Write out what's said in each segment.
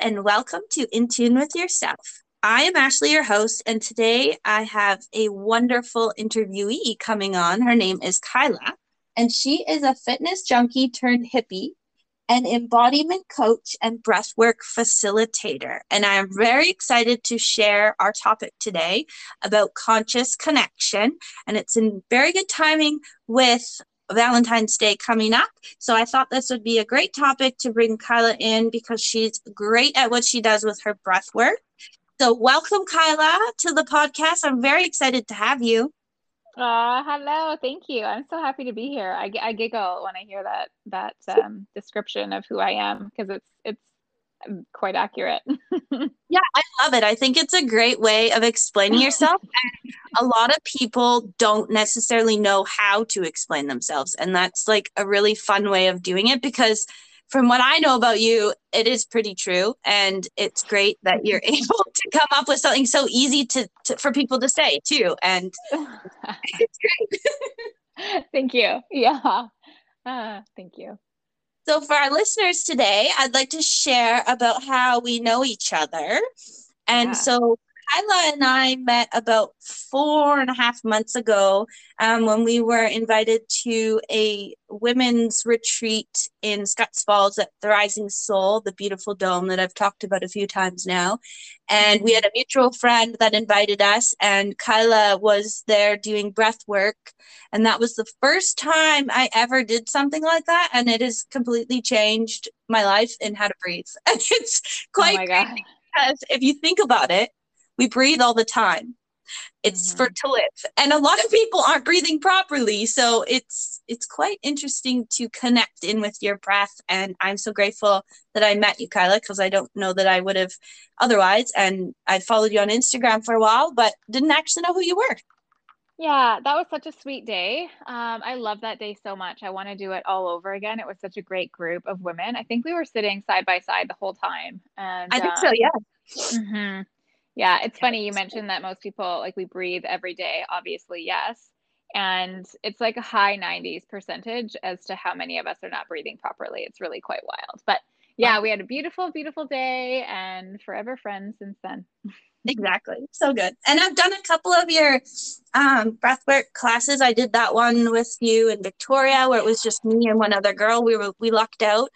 and welcome to In Tune with Yourself. I am Ashley, your host, and today I have a wonderful interviewee coming on. Her name is Kyla, and she is a fitness junkie turned hippie, an embodiment coach, and breathwork facilitator. And I am very excited to share our topic today about conscious connection. And it's in very good timing with Valentine's Day coming up. So I thought this would be a great topic to bring Kyla in because she's great at what she does with her breath work. So welcome, Kyla, to the podcast. I'm very excited to have you. Uh, hello, thank you. I'm so happy to be here. I, I giggle when I hear that that um, description of who I am because it's it's quite accurate. yeah, I love it. I think it's a great way of explaining yourself. and a lot of people don't necessarily know how to explain themselves. And that's like a really fun way of doing it because from what I know about you, it is pretty true. And it's great that you're able to come up with something so easy to, to for people to say too. And it's great. thank you. Yeah. Uh, thank you. So, for our listeners today, I'd like to share about how we know each other. And yeah. so, Kyla and I met about four and a half months ago um, when we were invited to a women's retreat in Scotts Falls at the Rising Soul, the beautiful dome that I've talked about a few times now. And we had a mutual friend that invited us, and Kyla was there doing breath work. And that was the first time I ever did something like that. And it has completely changed my life in how to breathe. And it's quite oh because if you think about it, we breathe all the time. It's mm-hmm. for to live. And a lot of people aren't breathing properly. So it's it's quite interesting to connect in with your breath. And I'm so grateful that I met you, Kyla, because I don't know that I would have otherwise. And I followed you on Instagram for a while, but didn't actually know who you were. Yeah, that was such a sweet day. Um, I love that day so much. I want to do it all over again. It was such a great group of women. I think we were sitting side by side the whole time. And I think um, so, yeah. Mm-hmm. Yeah, it's funny you mentioned that most people like we breathe every day. Obviously, yes. And it's like a high 90s percentage as to how many of us are not breathing properly. It's really quite wild. But yeah, we had a beautiful, beautiful day and forever friends since then. exactly. So good. And I've done a couple of your um, breathwork classes. I did that one with you in Victoria where it was just me and one other girl. We were we lucked out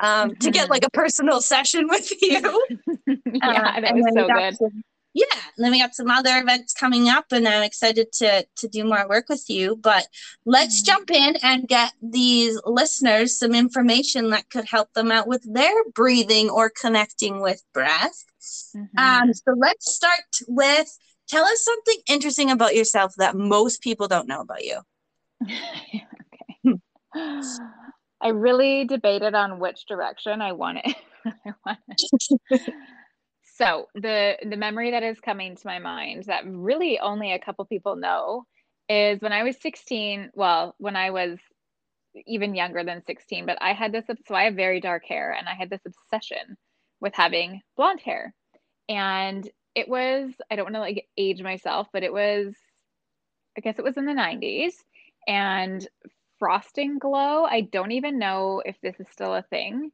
um, to get like a personal session with you. yeah, um, that was so good. Some, yeah, and then we got some other events coming up, and I'm excited to to do more work with you. But let's mm-hmm. jump in and get these listeners some information that could help them out with their breathing or connecting with breath. Mm-hmm. Um, so let's start with tell us something interesting about yourself that most people don't know about you. okay. I really debated on which direction I wanted. I wanted. So the the memory that is coming to my mind that really only a couple people know is when I was 16. Well, when I was even younger than 16, but I had this. So I have very dark hair, and I had this obsession with having blonde hair, and it was I don't want to like age myself, but it was I guess it was in the 90s, and frost and glow. I don't even know if this is still a thing,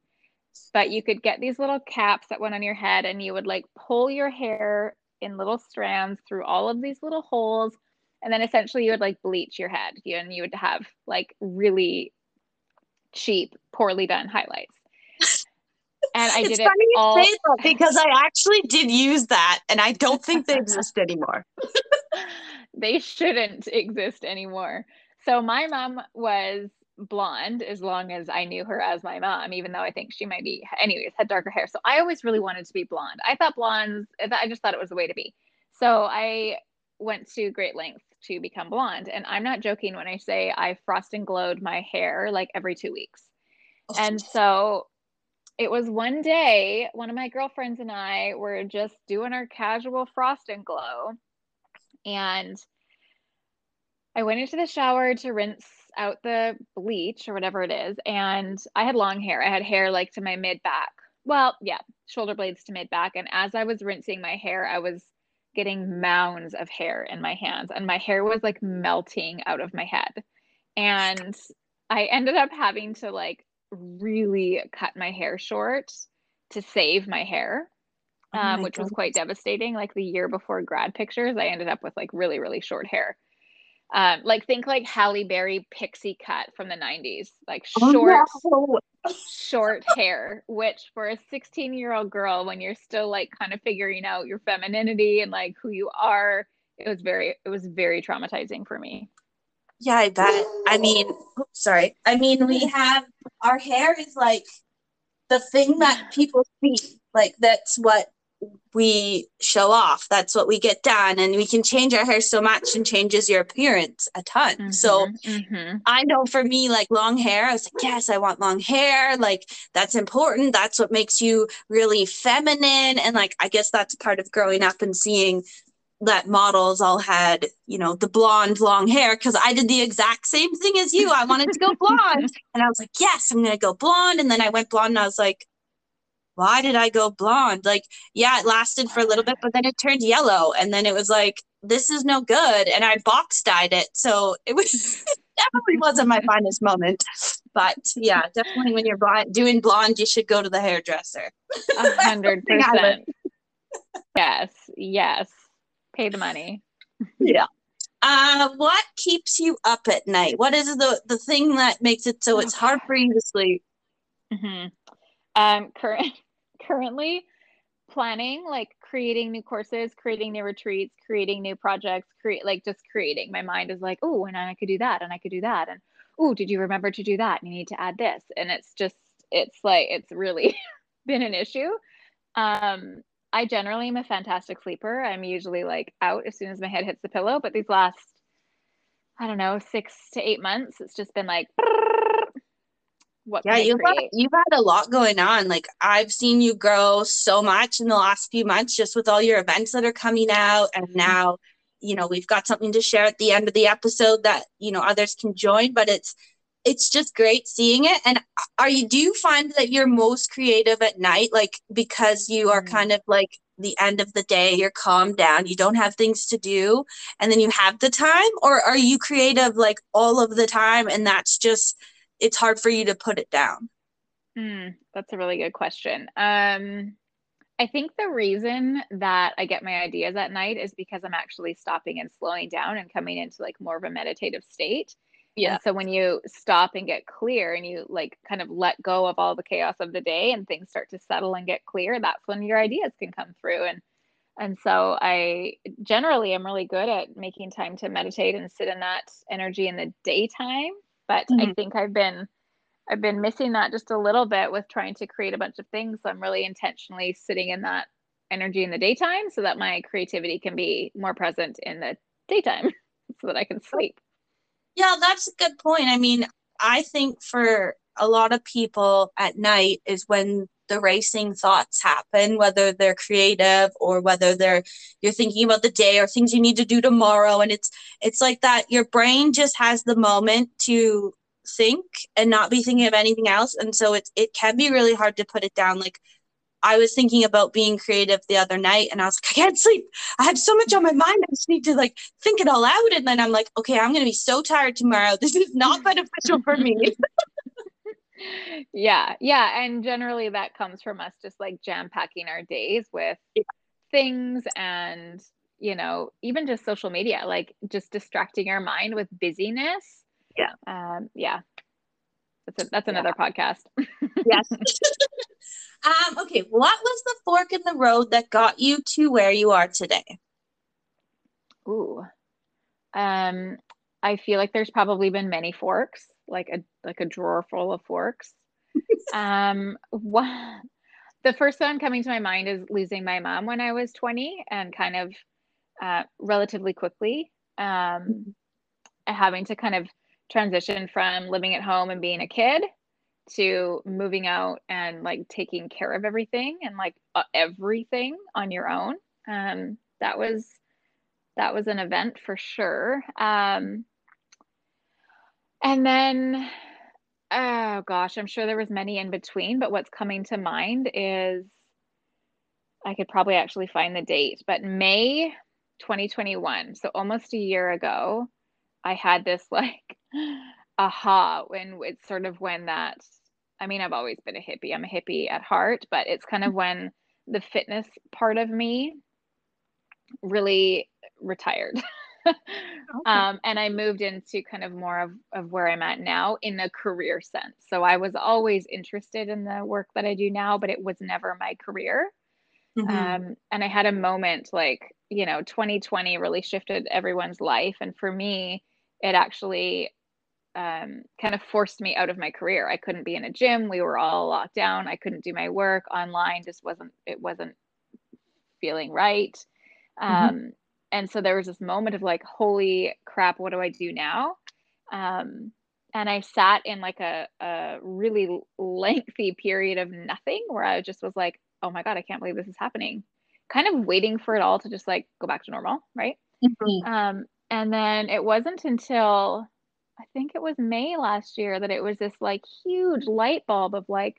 but you could get these little caps that went on your head and you would like pull your hair in little strands through all of these little holes. And then essentially you would like bleach your head and you would have like really cheap, poorly done highlights. And I did it all because I actually did use that and I don't think they exist anymore. they shouldn't exist anymore. So my mom was blonde as long as I knew her as my mom, even though I think she might be, anyways, had darker hair. So I always really wanted to be blonde. I thought blondes, I just thought it was the way to be. So I went to great lengths to become blonde. And I'm not joking when I say I frost and glowed my hair like every two weeks. Oh, and so it was one day, one of my girlfriends and I were just doing our casual frost and glow. And I went into the shower to rinse out the bleach or whatever it is. And I had long hair. I had hair like to my mid back. Well, yeah, shoulder blades to mid back. And as I was rinsing my hair, I was getting mounds of hair in my hands. And my hair was like melting out of my head. And I ended up having to like really cut my hair short to save my hair, oh um, which was quite devastating. Like the year before grad pictures, I ended up with like really, really short hair. Um, like think like Halle Berry pixie cut from the 90s, like short, oh, no. short hair, which for a 16 year old girl, when you're still like kind of figuring out your femininity and like who you are, it was very, it was very traumatizing for me. Yeah, I bet. I mean, oops, sorry. I mean, we have our hair is like the thing that people see. Like that's what we show off. That's what we get done. And we can change our hair so much and changes your appearance a ton. Mm-hmm, so mm-hmm. I know for me, like long hair, I was like, yes, I want long hair. Like that's important. That's what makes you really feminine. And like, I guess that's part of growing up and seeing that models all had, you know, the blonde long hair because I did the exact same thing as you. I wanted to go blonde. and I was like, yes, I'm going to go blonde. And then I went blonde and I was like, why did I go blonde? Like, yeah, it lasted for a little bit, but then it turned yellow. And then it was like, this is no good. And I box dyed it. So it was definitely wasn't my finest moment. But yeah, definitely when you're blind, doing blonde, you should go to the hairdresser. A hundred percent. Yes, yes. Pay the money. yeah. Uh, what keeps you up at night? What is the the thing that makes it so it's hard for you to sleep? Mm-hmm. Um, current currently planning, like creating new courses, creating new retreats, creating new projects, create like just creating. My mind is like, oh, and I could do that, and I could do that, and oh, did you remember to do that? You need to add this, and it's just, it's like it's really been an issue. Um, I generally am a fantastic sleeper. I'm usually like out as soon as my head hits the pillow, but these last, I don't know, six to eight months, it's just been like what yeah you've had, you've had a lot going on. Like i've seen you grow so much in the last few months just with all your events that are coming out. And mm-hmm. now you know we've got something to share at the end of the episode that you know others can join but it's it's just great seeing it. And are you do you find that you're most creative at night? Like because you are mm-hmm. kind of like the end of the day you're calmed down you don't have things to do and then you have the time? Or are you creative like all of the time and that's just it's hard for you to put it down? Mm, that's a really good question. Um, I think the reason that I get my ideas at night is because I'm actually stopping and slowing down and coming into like more of a meditative state. Yeah. And so when you stop and get clear and you like kind of let go of all the chaos of the day and things start to settle and get clear, that's when your ideas can come through. And and so I generally am really good at making time to meditate and sit in that energy in the daytime but mm-hmm. I think I've been I've been missing that just a little bit with trying to create a bunch of things. So I'm really intentionally sitting in that energy in the daytime so that my creativity can be more present in the daytime so that I can sleep. Yeah, that's a good point. I mean, I think for a lot of people at night is when the racing thoughts happen whether they're creative or whether they're you're thinking about the day or things you need to do tomorrow and it's it's like that your brain just has the moment to think and not be thinking of anything else and so it's it can be really hard to put it down like I was thinking about being creative the other night and I was like, I can't sleep. I have so much on my mind. I just need to like think it all out. And then I'm like, okay, I'm going to be so tired tomorrow. This is not beneficial for me. yeah yeah and generally that comes from us just like jam packing our days with yeah. things and you know even just social media like just distracting our mind with busyness. Yeah. Um yeah. That's a, that's another yeah. podcast. Yes. Um okay what was the fork in the road that got you to where you are today? Ooh. Um i feel like there's probably been many forks like a like a drawer full of forks. um, what the first one coming to my mind is losing my mom when I was 20 and kind of uh, relatively quickly um, having to kind of transition from living at home and being a kid to moving out and like taking care of everything and like uh, everything on your own. Um, that was that was an event for sure. Um, and then, oh gosh, I'm sure there was many in between, but what's coming to mind is I could probably actually find the date, but May 2021. So almost a year ago, I had this like aha when it's sort of when that I mean, I've always been a hippie. I'm a hippie at heart, but it's kind of mm-hmm. when the fitness part of me really retired. okay. um, and I moved into kind of more of, of where I'm at now in a career sense. So I was always interested in the work that I do now, but it was never my career. Mm-hmm. Um, and I had a moment like, you know, 2020 really shifted everyone's life. And for me, it actually um, kind of forced me out of my career. I couldn't be in a gym. We were all locked down. I couldn't do my work online. Just wasn't, it wasn't feeling right. Mm-hmm. And so there was this moment of like, holy crap, what do I do now? Um, and I sat in like a, a really lengthy period of nothing where I just was like, oh my God, I can't believe this is happening. Kind of waiting for it all to just like go back to normal. Right. Mm-hmm. Um, and then it wasn't until I think it was May last year that it was this like huge light bulb of like,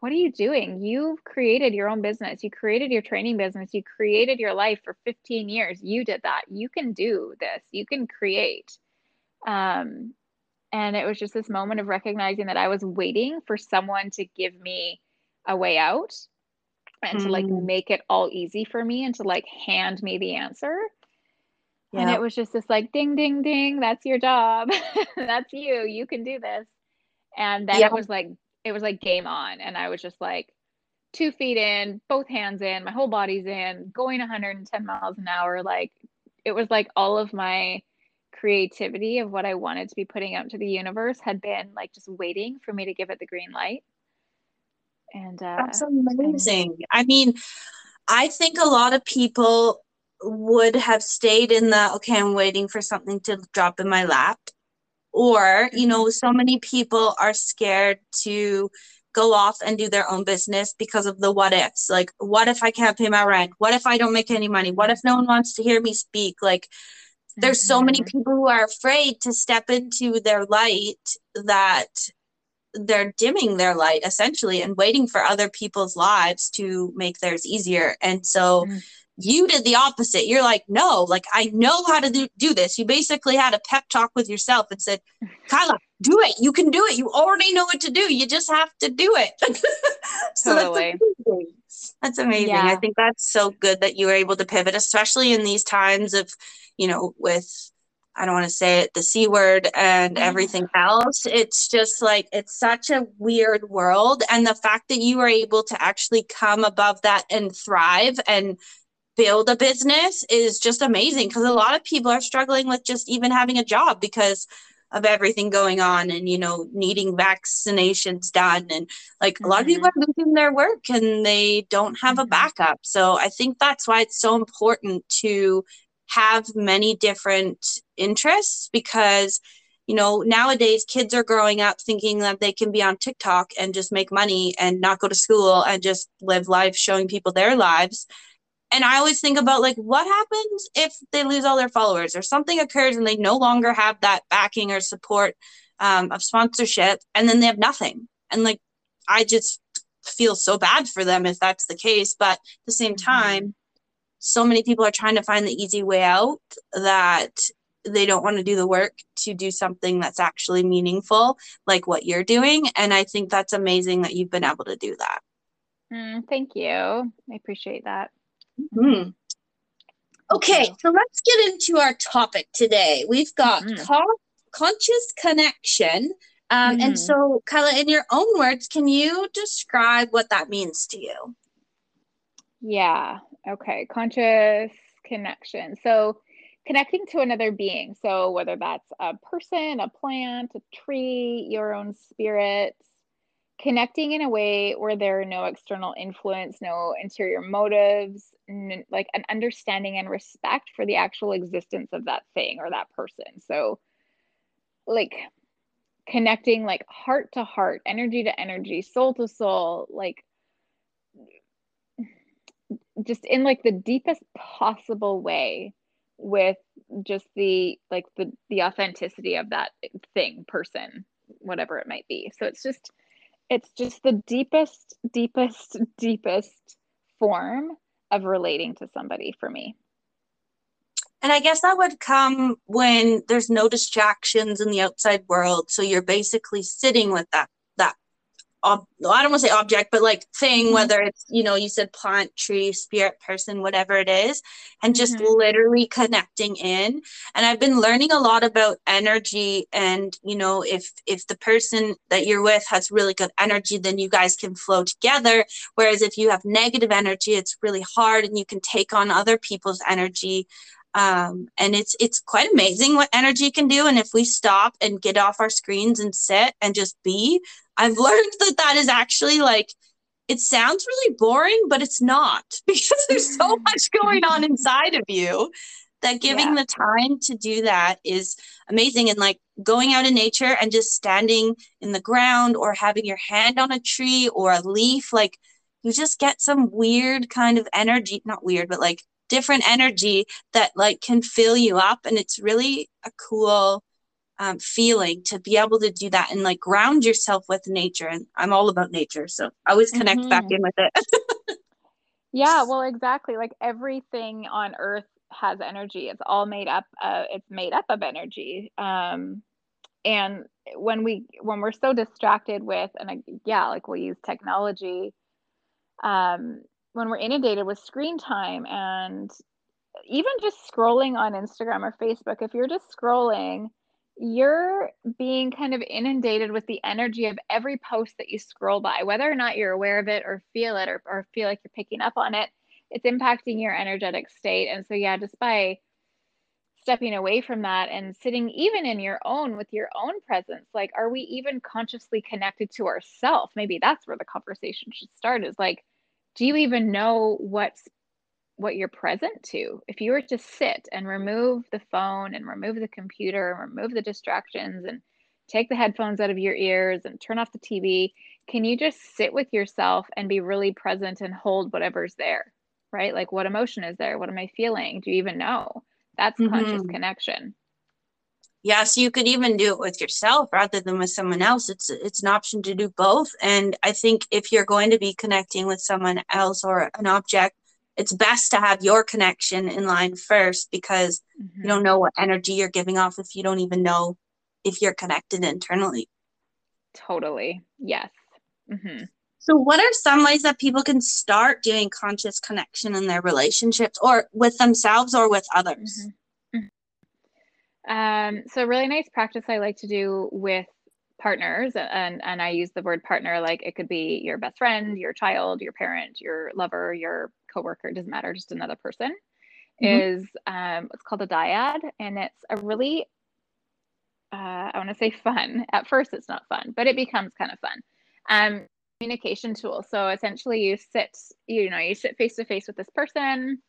what are you doing? You've created your own business. You created your training business. You created your life for 15 years. You did that. You can do this. You can create. Um, and it was just this moment of recognizing that I was waiting for someone to give me a way out and mm. to like mm. make it all easy for me and to like hand me the answer. And it was just this like ding ding ding, that's your job. that's you. You can do this. And then it was like it was like game on and I was just like two feet in, both hands in, my whole body's in, going 110 miles an hour like it was like all of my creativity of what I wanted to be putting out to the universe had been like just waiting for me to give it the green light. And uh, that's amazing. And- I mean, I think a lot of people would have stayed in the okay, I'm waiting for something to drop in my lap. Or, you know, so many people are scared to go off and do their own business because of the what ifs. Like, what if I can't pay my rent? What if I don't make any money? What if no one wants to hear me speak? Like, there's so many mm-hmm. people who are afraid to step into their light that they're dimming their light essentially and waiting for other people's lives to make theirs easier. And so mm you did the opposite. You're like, no, like I know how to do, do this. You basically had a pep talk with yourself and said, Kyla, do it. You can do it. You already know what to do. You just have to do it. so totally. That's amazing. That's amazing. Yeah. I think that's so good that you were able to pivot, especially in these times of, you know, with I don't want to say it, the C word and mm-hmm. everything else. It's just like, it's such a weird world. And the fact that you were able to actually come above that and thrive and build a business is just amazing because a lot of people are struggling with just even having a job because of everything going on and you know needing vaccinations done and like mm-hmm. a lot of people mm-hmm. are losing their work and they don't have mm-hmm. a backup so i think that's why it's so important to have many different interests because you know nowadays kids are growing up thinking that they can be on tiktok and just make money and not go to school and just live life showing people their lives and I always think about like what happens if they lose all their followers or something occurs and they no longer have that backing or support um, of sponsorship and then they have nothing. And like I just feel so bad for them if that's the case. But at the same mm-hmm. time, so many people are trying to find the easy way out that they don't want to do the work to do something that's actually meaningful, like what you're doing. And I think that's amazing that you've been able to do that. Mm, thank you. I appreciate that. Mm-hmm. Okay, so let's get into our topic today. We've got mm-hmm. con- conscious connection. Um, mm-hmm. And so, Kyla, in your own words, can you describe what that means to you? Yeah. Okay. Conscious connection. So, connecting to another being. So, whether that's a person, a plant, a tree, your own spirit, connecting in a way where there are no external influence, no interior motives, like an understanding and respect for the actual existence of that thing or that person. So, like connecting like heart to heart, energy to energy, soul to soul, like just in like the deepest possible way with just the like the the authenticity of that thing person whatever it might be so it's just it's just the deepest deepest deepest form of relating to somebody for me. And i guess that would come when there's no distractions in the outside world. So you're basically sitting with that ob- I don't want to say object, but like thing, Mhm. whether it's, you know, you said plant, tree, spirit, person, whatever it is, and just Mhm. literally connecting in. And I've been learning a lot about energy and, you know, if if the person that you're with has really good energy, then you guys can flow together. Whereas if you have negative energy, it's really hard and you can take on other people's energy um, and it's it's quite amazing what energy can do and if we stop and get off our screens and sit and just be i've learned that that is actually like it sounds really boring but it's not because there's so much going on inside of you that giving Yeah. the time to do that is amazing and like going out in nature and just standing in the ground or having your hand on a tree or a leaf like you just get some weird kind of energy not weird but like different energy that like can fill you up and it's really a cool um, feeling to be able to do that and like ground yourself with nature and i'm all about nature so i always connect back Mhm. in with it Yeah, well, exactly. Like everything on earth has energy. It's all made up uh, it's made up of energy. Um and when we when we're so distracted with and like, yeah, like we'll use technology um when we're inundated with screen time and even just scrolling on Instagram or Facebook, if you're just scrolling, you're being kind of inundated with the energy of every post that you scroll by, whether or not you're aware of it or feel it or, or feel like you're picking up on it, it's impacting your energetic state. And so, yeah, just by stepping away from that and sitting even in your own with your own presence, like, are we even consciously connected to ourself? Maybe that's where the conversation should start is like, do you even know what's what you're present to. If you were to sit and remove the phone and remove the computer and remove the distractions and take the headphones out of your ears and turn off the TV, can you just sit with yourself and be really present and hold whatever's there? Right? Like what emotion is there? What am I feeling? Do you even know? That's conscious Mhm. connection. Yeah so you could even do it with yourself rather than with someone else it's it's an option to do both and i think if you're going to be connecting with someone else or an object it's best to have your connection in line first because Mhm. you don't know what energy you're giving off if you don't even know if you're connected internally Totally. Yes. hmm so what are some ways that people can start doing conscious connection in their relationships or with themselves or with others Mhm. Um, so a really nice practice I like to do with partners, and and I use the word partner like it could be your best friend, your child, your parent, your lover, your coworker, it doesn't matter, just another person, Mhm. is um, it's called a dyad, and it's a really uh, I want to say fun. At first, it's not fun, but it becomes kind of fun. Um, communication tool. So essentially, you sit, you know, you sit face to face with this person.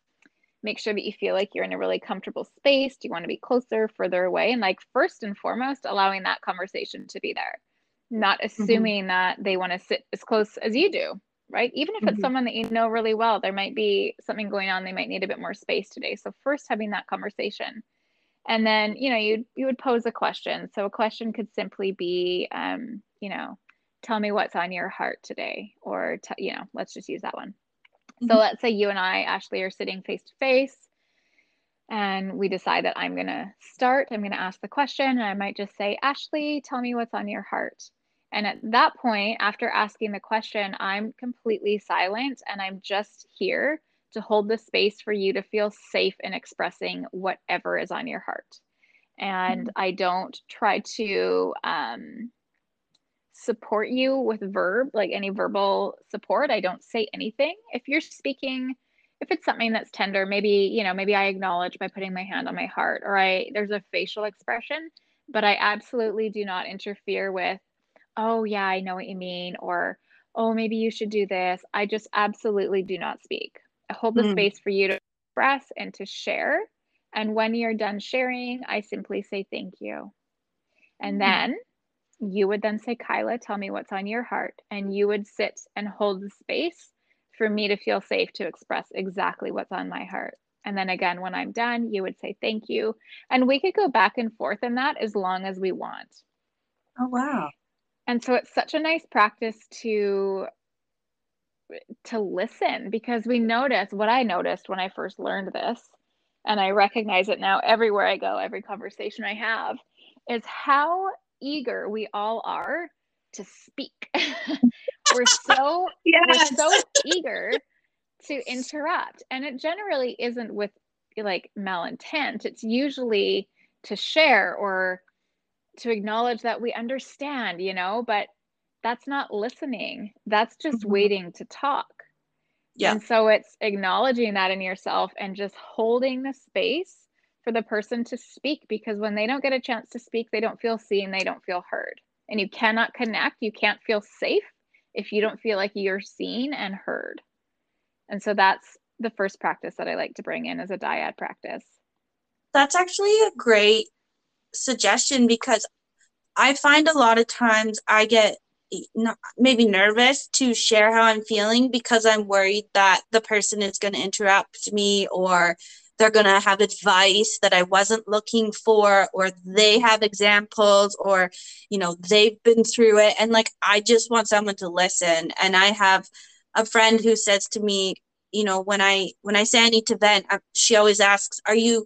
Make sure that you feel like you're in a really comfortable space. Do you want to be closer, further away? And like first and foremost, allowing that conversation to be there, not assuming that they want to sit as close as you do, right? Even if it's Mhm. someone that you know really well, there might be something going on. They might need a bit more space today. So first, having that conversation and then you know you you would pose a question so a question could simply be um, you know tell me what's on your heart today or t- you know let's just use that one so Mhm. let's say you and i ashley are sitting face to face and we decide that i'm going to start i'm going to ask the question and i might just say ashley tell me what's on your heart and at that point after asking the question i'm completely silent and i'm just here to hold the space for you to feel safe in expressing whatever is on your heart. And I don't try to um, support you with verb, like any verbal support. I don't say anything. If you're speaking, if it's something that's tender, maybe, you know, maybe I acknowledge by putting my hand on my heart or I there's a facial expression, but I absolutely do not interfere with, oh yeah, I know what you mean, or oh, maybe you should do this. I just absolutely do not speak. I hold the Mm. space for you to express and to share. And when you're done sharing, I simply say thank you. And Mm. then you would then say, Kyla, tell me what's on your heart. And you would sit and hold the space for me to feel safe to express exactly what's on my heart. And then again, when I'm done, you would say thank you. And we could go back and forth in that as long as we want. Oh wow. And so it's such a nice practice to to listen because we notice what I noticed when I first learned this and I recognize it now everywhere I go, every conversation I have is how eager we all are to speak. we're so yes. we're so eager to interrupt. And it generally isn't with like malintent. It's usually to share or to acknowledge that we understand, you know, but that's not listening. That's just mm-hmm. waiting to talk. Yeah. And so it's acknowledging that in yourself and just holding the space for the person to speak because when they don't get a chance to speak, they don't feel seen, they don't feel heard. And you cannot connect, you can't feel safe if you don't feel like you're seen and heard. And so that's the first practice that I like to bring in as a dyad practice. That's actually a great suggestion because I find a lot of times I get maybe nervous to share how I'm feeling because I'm worried that the person is going to interrupt me or they're going to have advice that I wasn't looking for or they have examples or you know they've been through it. And like I just want someone to listen. And I have a friend who says to me you know when I when I say I need to vent she always asks are you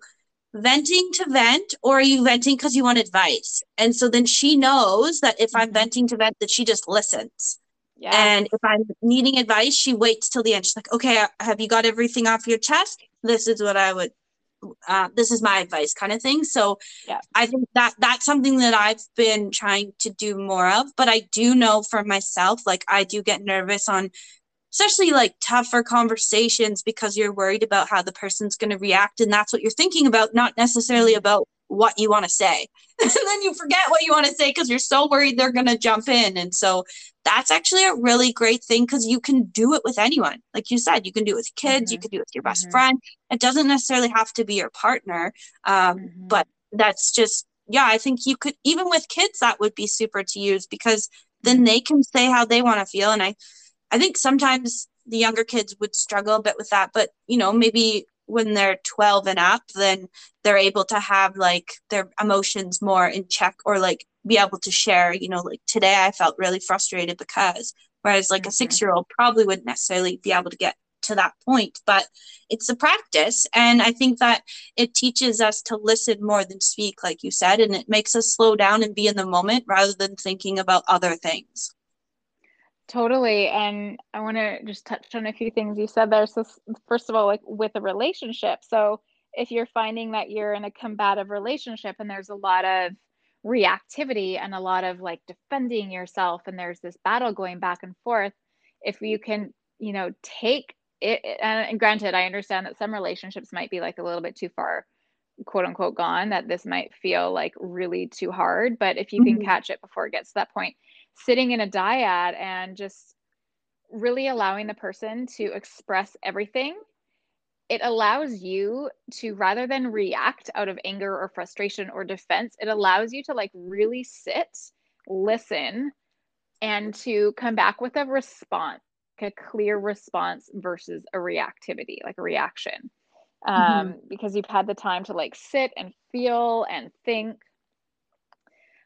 venting to vent or are you venting because you want advice? And so then she knows that if i'm mm-hmm. venting to vent that she just listens. Yeah. and if i'm needing advice she waits till the end. She's like okay uh, have you got everything off your chest this is what i would uh, this is my advice kind of thing so yeah. i think that that's something that i've been trying to do more of but i do know for myself like i do get nervous on especially like tougher conversations because you're worried about how the person's going to react and that's what you're thinking about not necessarily about what you want to say and then you forget what you want to say because you're so worried they're going to jump in and so that's actually a really great thing because you can do it with anyone like you said you can do it with kids mm-hmm. you can do it with your best mm-hmm. friend it doesn't necessarily have to be your partner um, mm-hmm. but that's just yeah i think you could even with kids that would be super to use because then mm-hmm. they can say how they want to feel and i I think sometimes the younger kids would struggle a bit with that, but you know, maybe when they're 12 and up, then they're able to have like their emotions more in check or like be able to share, you know, like today I felt really frustrated because whereas like mm-hmm. a six year old probably wouldn't necessarily be able to get to that point but it's a practice and i think that it teaches us to listen more than speak like you said and it makes us slow down and be in the moment rather than thinking about other things Totally. And I want to just touch on a few things you said there. So, first of all, like with a relationship. So, if you're finding that you're in a combative relationship and there's a lot of reactivity and a lot of like defending yourself, and there's this battle going back and forth, if you can, you know, take it, and granted, I understand that some relationships might be like a little bit too far quote unquote gone that this might feel like really too hard but if you mm-hmm. can catch it before it gets to that point sitting in a dyad and just really allowing the person to express everything it allows you to rather than react out of anger or frustration or defense it allows you to like really sit listen and to come back with a response a clear response versus a reactivity like a reaction um, mm-hmm. because you've had the time to like sit and feel and think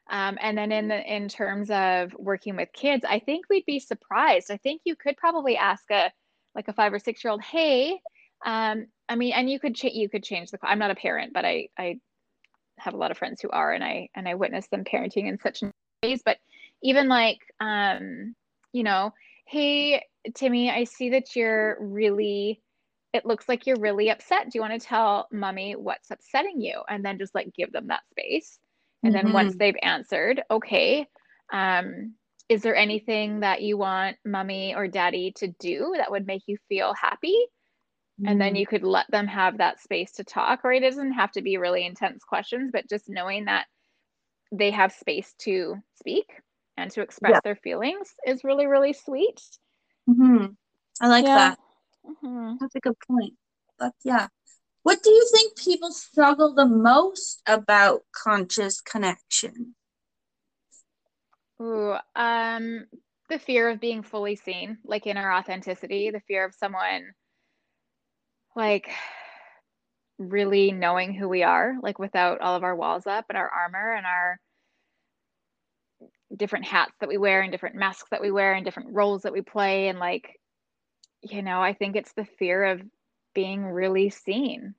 um, and then in the in terms of working with kids, I think we'd be surprised. I think you could probably ask a like a five or six year old, hey, um, I mean, and you could ch- you could change the. I'm not a parent, but I I have a lot of friends who are, and I and I witness them parenting in such ways. But even like, um, you know, hey Timmy, I see that you're really. It looks like you're really upset. Do you want to tell mommy what's upsetting you? And then just like give them that space and then mm-hmm. once they've answered, okay, um, is there anything that you want mommy or daddy to do that would make you feel happy? Mm-hmm. And then mm-hmm. you could let them have that space to talk, or it doesn't have to be really intense questions, but just knowing that they have space to speak and to express yeah. their feelings is really, really sweet. Mm-hmm. I like yeah. that. Mm-hmm. That's a good point. But yeah, what do you think people struggle the most about conscious connection? Ooh, um, the fear of being fully seen, like in our authenticity, the fear of someone like really knowing who we are, like without all of our walls up and our armor and our different hats that we wear and different masks that we wear and different roles that we play. And like, you know, I think it's the fear of being really seen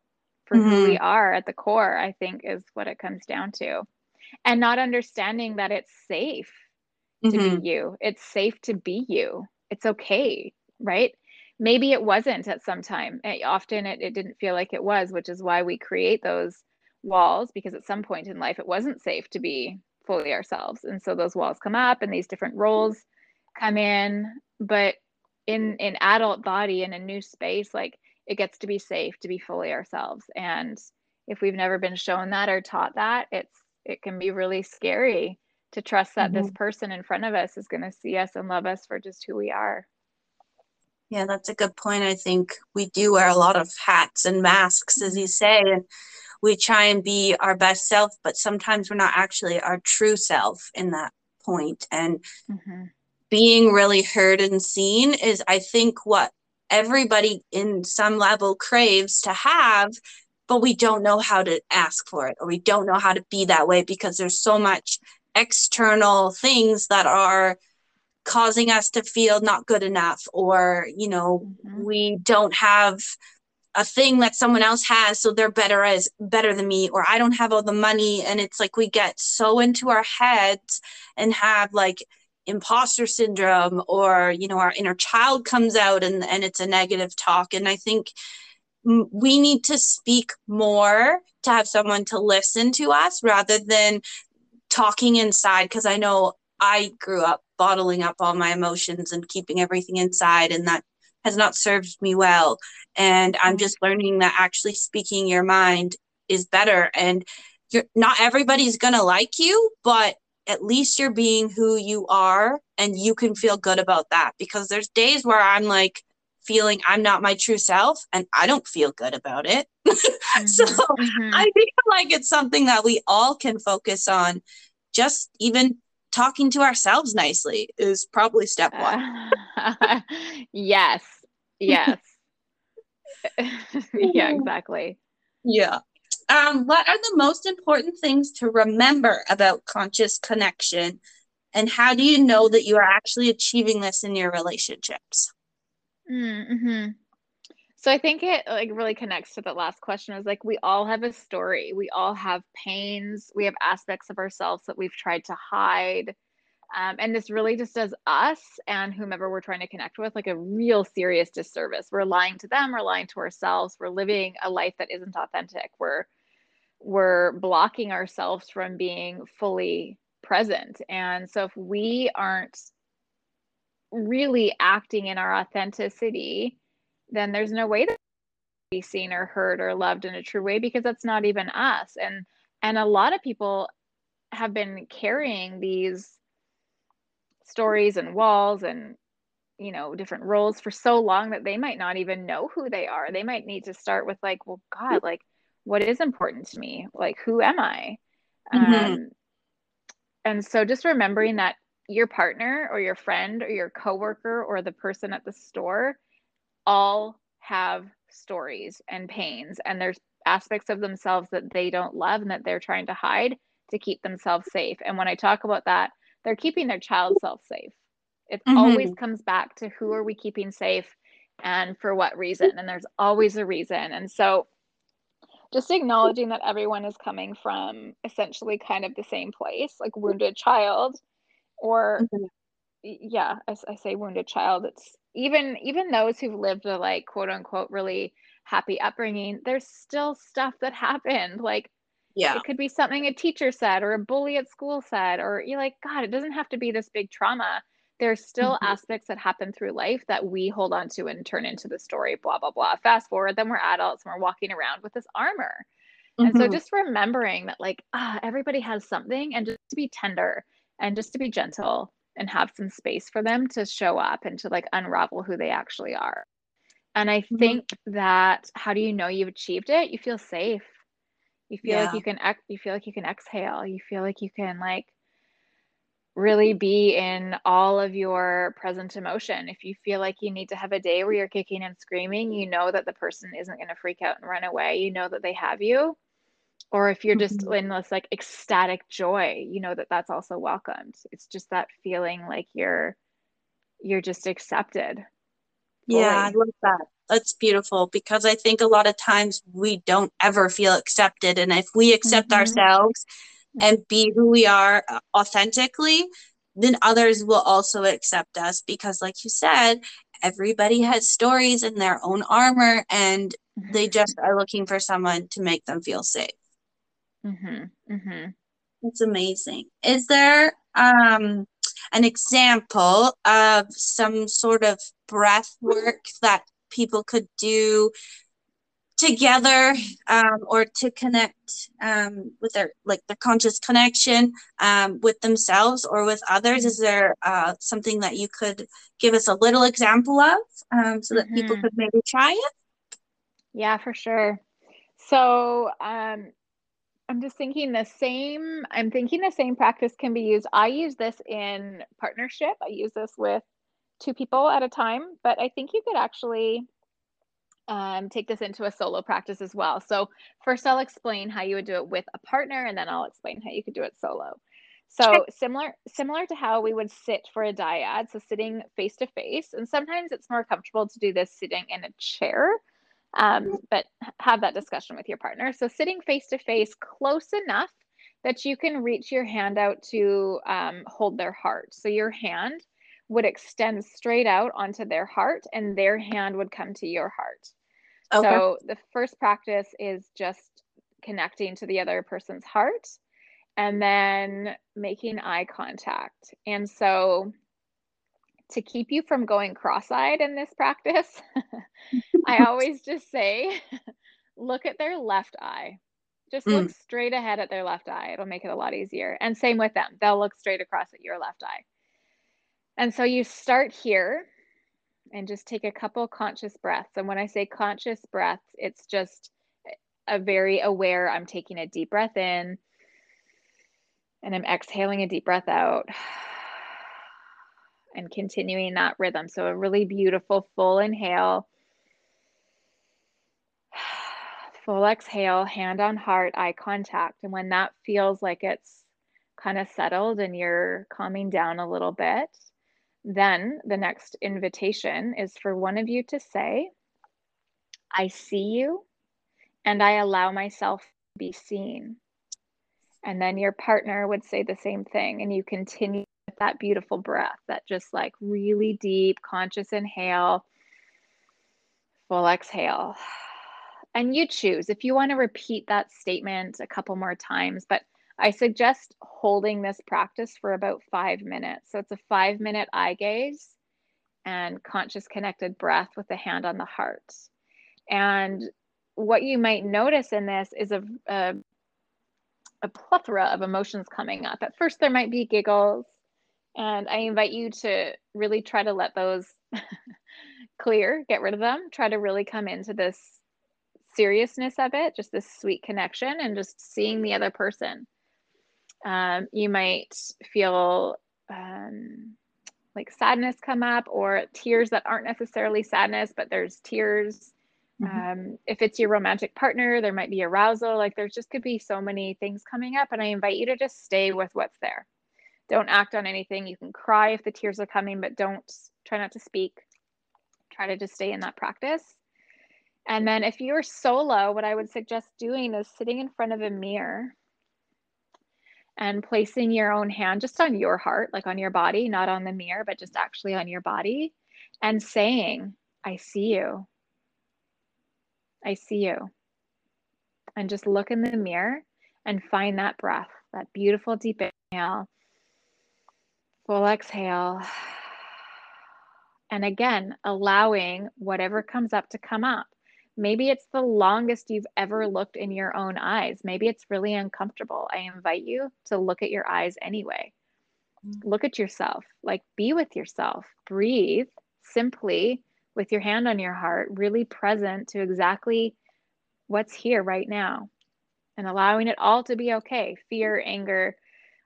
for mm-hmm. who we mm-hmm. are at the core, I think is what it comes down to. And not understanding that it's safe mm-hmm. to be mm-hmm. you. It's safe to be you. it's okay right maybe it wasn't at some time it, often it, it didn't feel like it was which is why we create those walls because at some point in life it wasn't safe to be fully ourselves and so those walls come up and these different roles come in but in an adult body in a new space like it gets to be safe to be fully ourselves. And if we've never been shown that or taught that it's it can be really scary to trust that mm-hmm. this person in front of us is going to see us and love us for just who we are. Yeah that's a good point. I think we do wear a lot of hats and masks as you say and we try and be our best self but sometimes we're not actually our true self in that point. And mm-hmm. being really heard and seen is i think what everybody in some level craves to have but we don't know how to ask for it or we don't know how to be that way because there's so much external things that are causing us to feel not good enough or you know mm-hmm. we don't have a thing that someone else has so they're better as better than me or i don't have all the money and it's like we get so into our heads and have like imposter syndrome or you know our inner child comes out and and it's a negative talk. And i think we need to speak more to have someone to listen to us rather than talking inside because i know i grew up bottling up all my emotions and keeping everything inside and that has not served me well. And i'm mm-hmm. just learning that actually speaking your mind is better. And you're not everybody's gonna like you but at least you're being who you are and you can feel good about that because there's days where I'm like feeling I'm not my true self and I don't feel good about it. Mm-hmm, so mm-hmm. I feel like it's something that we all can focus on. Just even talking to ourselves nicely is probably step one. Uh, yes. Yes. yeah, exactly. Yeah um, what are the most important things to remember about conscious connection? And how do you know that you are actually achieving this in your relationships? Mm-hmm. So I think it like really connects to the last question is like we all have a story. We all have pains. We have aspects of ourselves that we've tried to hide. Um, and this really just does us and whomever we're trying to connect with like a real serious disservice. We're lying to them, we're lying to ourselves, we're living a life that isn't authentic. We're we're blocking ourselves from being fully present. And so if we aren't really acting in our authenticity, then there's no way that be seen or heard or loved in a true way because that's not even us. And and a lot of people have been carrying these stories and walls and you know different roles for so long that they might not even know who they are they might need to start with like well god like what is important to me? Like who am i? Mm-hmm. um, and so just remembering that your partner or your friend or your coworker or the person at the store all have stories and pains and there's aspects of themselves that they don't love and that they're trying to hide to keep themselves safe. And when i talk about that they're keeping their child self safe. It mm-hmm. always comes back to who are we keeping safe and for what reason? And there's always a reason. And so just acknowledging that everyone is coming from essentially kind of the same place, like wounded child, or mm-hmm. yeah, I, I say wounded child. It's even even those who've lived a like quote unquote really happy upbringing. There's still stuff that happened, like yeah, it could be something a teacher said or a bully at school said, or you're like, God, it doesn't have to be this big trauma there's still mm-hmm. aspects that happen through life that we hold on to and turn into the story, blah, blah, blah. Fast forward, then we're adults and we're walking around with this armor. Mm-hmm. And so mm-hmm. just remembering that, like, ah, everybody has something and just to be tender and just to be gentle and have some space for them to show up and to like unravel who they actually are. And I mm-hmm. think that how do you know you've achieved it? You feel safe. You feel yeah. like you can ex- you feel like you can exhale. You feel like you can like really be in all of your present emotion. If you feel like you need to have a day where you're kicking and screaming, you know that the person isn't going to freak out and run away. You know that they have you. Or if you're just mm-hmm. in this like ecstatic joy, you know that that's also welcomed. It's just that feeling like you're you're just accepted. Yeah, I love that. That's beautiful because I think a lot of times we don't ever feel accepted and if we accept mm-hmm. ourselves and be who we are uh, authentically, then others will also accept us because like you said everybody has stories in their own armor and they mm-hmm. just are looking for someone to make them feel safe mm-hmm. Mm-hmm. It's amazing is there um an example of some sort of breath work that people could do together um, or to connect um, with their like their conscious connection um, with themselves or with others. Is there uh, something that you could give us a little example of um, so that mm-hmm. people could maybe try it? Yeah for sure. So um, i'm just thinking the same i'm thinking the same practice can be used. I use this in partnership. I use this with two people at a time but i think you could actually um, take this into a solo practice as well. So first I'll explain how you would do it with a partner and then I'll explain how you could do it solo. So similar similar to how we would sit for a dyad, so sitting face to face, and sometimes it's more comfortable to do this sitting in a chair, um, but have that discussion with your partner. So sitting face to face, close enough that you can reach your hand out to um, hold their heart. So your hand would extend straight out onto their heart, and their hand would come to your heart. Okay. So the first practice is just connecting to the other person's heart and then making eye contact. And so to keep you from going cross-eyed in this practice, I always just say look at their left eye. Just mm. look straight ahead at their left eye. It'll make it a lot easier. And same with them. They'll look straight across at your left eye. And so you start here and just take a couple conscious breaths. And when I say conscious breaths, it's just a very aware, I'm taking a deep breath in and I'm exhaling a deep breath out and continuing that rhythm. So a really beautiful full inhale, full exhale, hand on heart, eye contact. And when that feels like it's kind of settled and you're calming down a little bit, then the next invitation is for one of you to say, I see you and I allow myself to be seen. And then your partner would say the same thing. And you continue with that beautiful breath, that just like really deep, conscious inhale, full exhale. And you choose if you want to repeat that statement a couple more times, but I suggest holding this practice for about five minutes. So it's a five minute eye gaze and conscious connected breath with the hand on the heart. And what you might notice in this is a, a, a plethora of emotions coming up. At first, there might be giggles, and I invite you to really try to let those clear, get rid of them, try to really come into this seriousness of it, just this sweet connection, and just seeing the other person um, you might feel um, like sadness come up or tears that aren't necessarily sadness, but there's tears. Mm-hmm. Um, if it's your romantic partner, there might be arousal. Like there's just could be so many things coming up. And I invite you to just stay with what's there. Don't act on anything. You can cry if the tears are coming, but don't try not to speak. Try to just stay in that practice. And then if you're solo, what I would suggest doing is sitting in front of a mirror and placing your own hand just on your heart, like on your body, not on the mirror, but just actually on your body, and saying, I see you. I see you. And just look in the mirror and find that breath, that beautiful deep inhale, full exhale. And again, allowing whatever comes up to come up. Maybe it's the longest you've ever looked in your own eyes. Maybe it's really uncomfortable. I invite you to look at your eyes anyway. Mm-hmm. Look at yourself, like be with yourself, breathe simply with your hand on your heart, really present to exactly what's here right now and allowing it all to be okay fear, anger,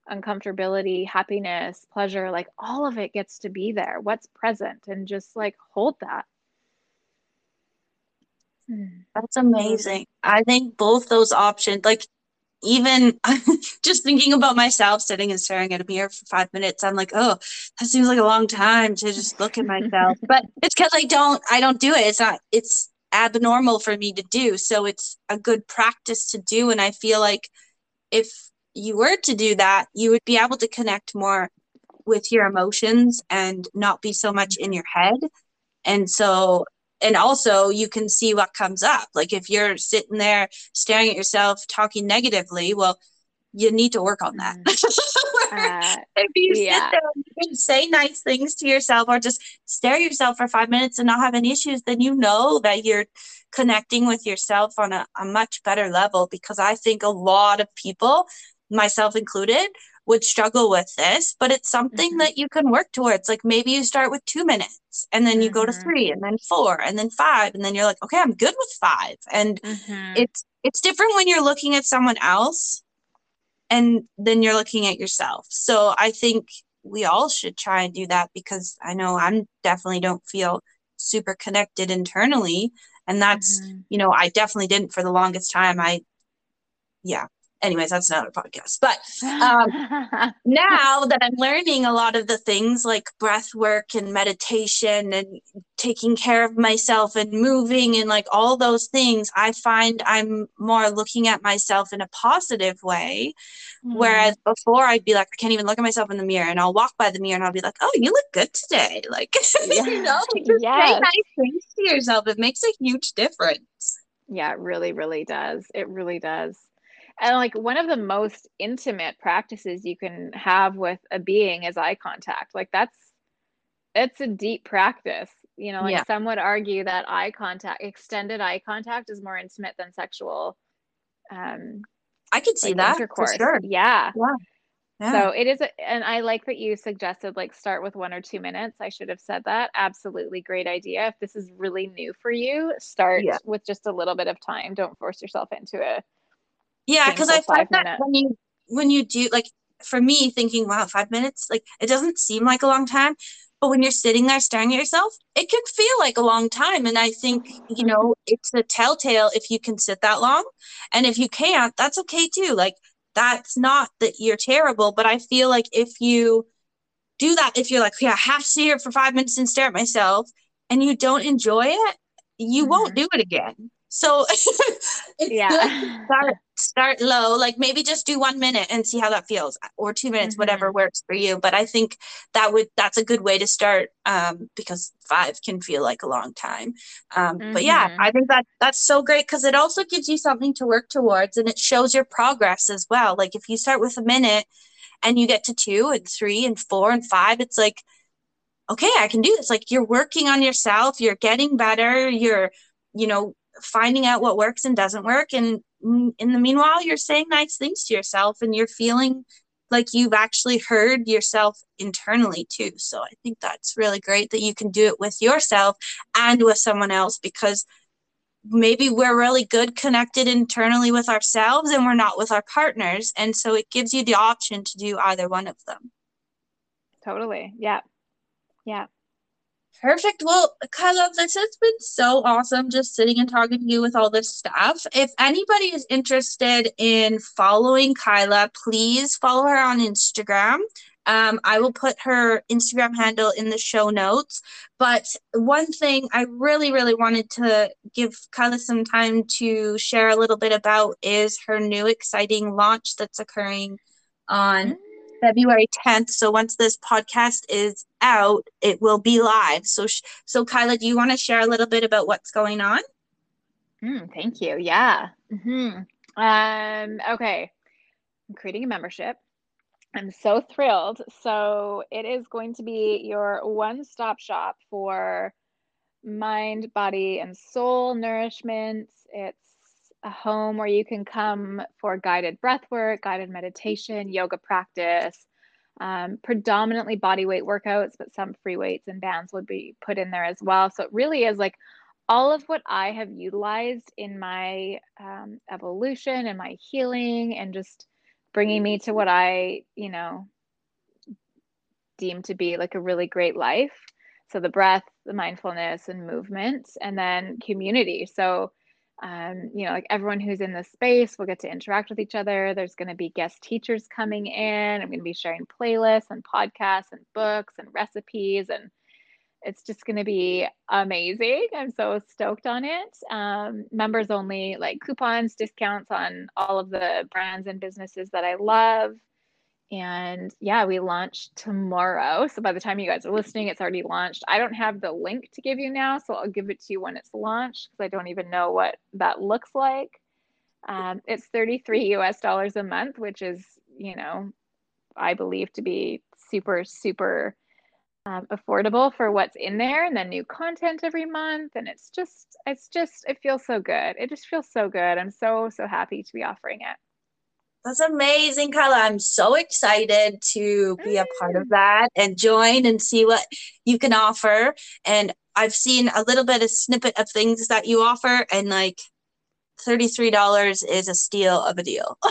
uncomfortability, happiness, pleasure like all of it gets to be there. What's present and just like hold that. Hmm. That's amazing. I think both those options, like even just thinking about myself sitting and staring at a mirror for five minutes, I'm like, oh, that seems like a long time to just look at myself. but it's because I don't, I don't do it. It's not, it's abnormal for me to do. So it's a good practice to do. And I feel like if you were to do that, you would be able to connect more with your emotions and not be so much in your head. And so, and also you can see what comes up. Like if you're sitting there staring at yourself, talking negatively, well, you need to work on that. Mm. uh, if you yeah. sit there and you can say nice things to yourself or just stare at yourself for five minutes and not have any issues, then you know that you're connecting with yourself on a, a much better level because I think a lot of people, myself included, would struggle with this, but it's something mm-hmm. that you can work towards. Like maybe you start with two minutes and then you mm-hmm. go to mm-hmm. three and then four and then five and then you're like, okay, I'm good with five. And mm-hmm. it's it's different when you're looking at someone else and then you're looking at yourself. So I think we all should try and do that because I know I'm definitely don't feel super connected internally. And that's, mm-hmm. you know, I definitely didn't for the longest time. I, yeah, anyways, that's another podcast. But um, now that I'm learning a lot of the things like breath work and meditation and taking care of myself and moving and like all those things, I find I'm more looking at myself in a positive way. Mm. Whereas before I'd be like, I can't even look at myself in the mirror and I'll walk by the mirror and I'll be like, oh, you look good today. Like, yeah. you know, just yes. say nice things to yourself. It makes a huge difference. Yeah, it really, really does. It really does and like one of the most intimate practices you can have with a being is eye contact. Like that's it's a deep practice. You know like yeah. some would argue that eye contact extended eye contact is more intimate than sexual um i could see like, that intercourse. for sure. Yeah. yeah. Yeah. so it is a, and i like that you suggested like start with one or two minutes. I should have said that. Absolutely great idea. If this is really new for you start yeah. with just a little bit of time. Don't force yourself into a yeah because i find that when you when you do like for me thinking wow five minutes like it doesn't seem like a long time but when you're sitting there staring at yourself it can feel like a long time and i think you know mm-hmm. it's a telltale if you can sit that long and if you can't that's okay too like that's not that you're terrible but i feel like if you do that if you're like yeah i have to sit here for five minutes and stare at myself and you don't enjoy it you mm-hmm. won't do it again so it's yeah. good start start low, like maybe just do one minute and see how that feels, or two minutes, mm-hmm. whatever works for you. But I think that would that's a good way to start um, because five can feel like a long time. Um, mm-hmm. But yeah, mm-hmm. I think that that's so great because it also gives you something to work towards, and it shows your progress as well. Like if you start with a minute and you get to two and three and four and five, it's like okay, I can do this. Like you're working on yourself, you're getting better, you're you know finding out what works and doesn't work. And in the meanwhile you're saying nice things to yourself and you're feeling like you've actually heard yourself internally too. So i think that's really great that you can do it with yourself and with someone else because maybe we're really good connected internally with ourselves and we're not with our partners. And so it gives you the option to do either one of them. Totally. Yeah. Yeah Perfect. Well, Kyla, this has been so awesome just sitting and talking to you with all this stuff. If anybody is interested in following Kyla, please follow her on Instagram. Um, I will put her Instagram handle in the show notes. But one thing I really, really wanted to give Kyla some time to share a little bit about is her new exciting launch that's occurring on. February 10th. So once this podcast is out, it will be live. So, so Kyla, do you want to share a little bit about what's going on? Mm, thank you. Yeah. Mm-hmm. Um, okay. I'm creating a membership. I'm so thrilled. So it is going to be your one-stop shop for mind, body, and soul nourishment. It's a home where you can come for guided breath work, guided meditation, yoga practice, um, predominantly body weight workouts, but some free weights and bands would be put in there as well. So it really is like all of what I have utilized in my um, evolution and my healing and just bringing me to what I, you know, deem to be like a really great life. So the breath, the mindfulness, and movement, and then community. So um, you know, like everyone who's in this space will get to interact with each other. There's going to be guest teachers coming in. I'm going to be sharing playlists and podcasts and books and recipes, and it's just going to be amazing. I'm so stoked on it. Um, members only, like coupons, discounts on all of the brands and businesses that I love. And yeah, we launch tomorrow. So by the time you guys are listening, it's already launched. I don't have the link to give you now, so I'll give it to you when it's launched because I don't even know what that looks like. Um, it's 33 US dollars a month, which is, you know, I believe to be super, super um, affordable for what's in there and then new content every month. And it's just, it's just, it feels so good. It just feels so good. I'm so, so happy to be offering it. That's amazing, Kyla. I'm so excited to be a part of that and join and see what you can offer. And I've seen a little bit of snippet of things that you offer, and like $33 is a steal of a deal.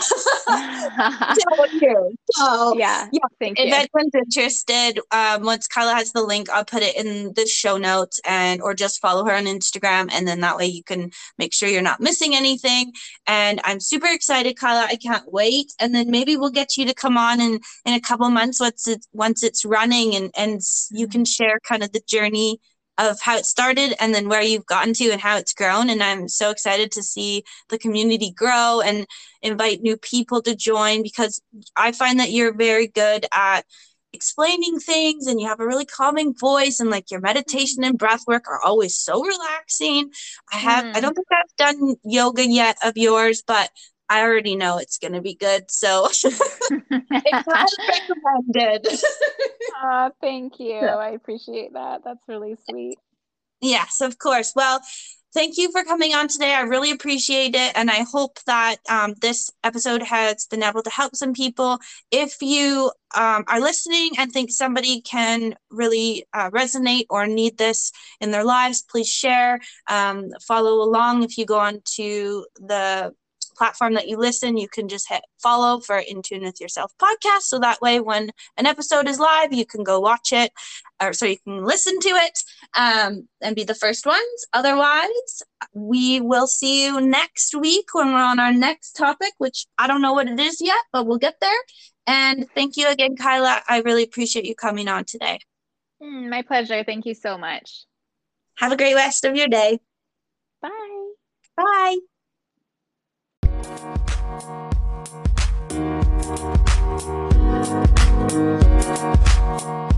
so, yeah, yeah, thank if you. If anyone's interested, um, once Kyla has the link, I'll put it in the show notes and or just follow her on Instagram, and then that way you can make sure you're not missing anything. And I'm super excited, Kyla. I can't wait. And then maybe we'll get you to come on in in a couple months once it's once it's running, and and you can share kind of the journey of how it started and then where you've gotten to and how it's grown. And I'm so excited to see the community grow and invite new people to join because I find that you're very good at explaining things and you have a really calming voice and like your meditation and breath work are always so relaxing. I have mm. I don't think I've done yoga yet of yours, but I already know it's going to be good. So it's recommended. oh, thank you. I appreciate that. That's really sweet. Yes, of course. Well, thank you for coming on today. I really appreciate it. And I hope that um, this episode has been able to help some people. If you um, are listening and think somebody can really uh, resonate or need this in their lives, please share. Um, follow along if you go on to the platform that you listen, you can just hit follow for In Tune with Yourself podcast. So that way, when an episode is live, you can go watch it, or so you can listen to it um, and be the first ones. Otherwise, we will see you next week when we're on our next topic, which I don't know what it is yet, but we'll get there. And thank you again, Kyla. I really appreciate you coming on today. Mm, my pleasure. Thank you so much. Have a great rest of your day. Bye. Bye. Thank you.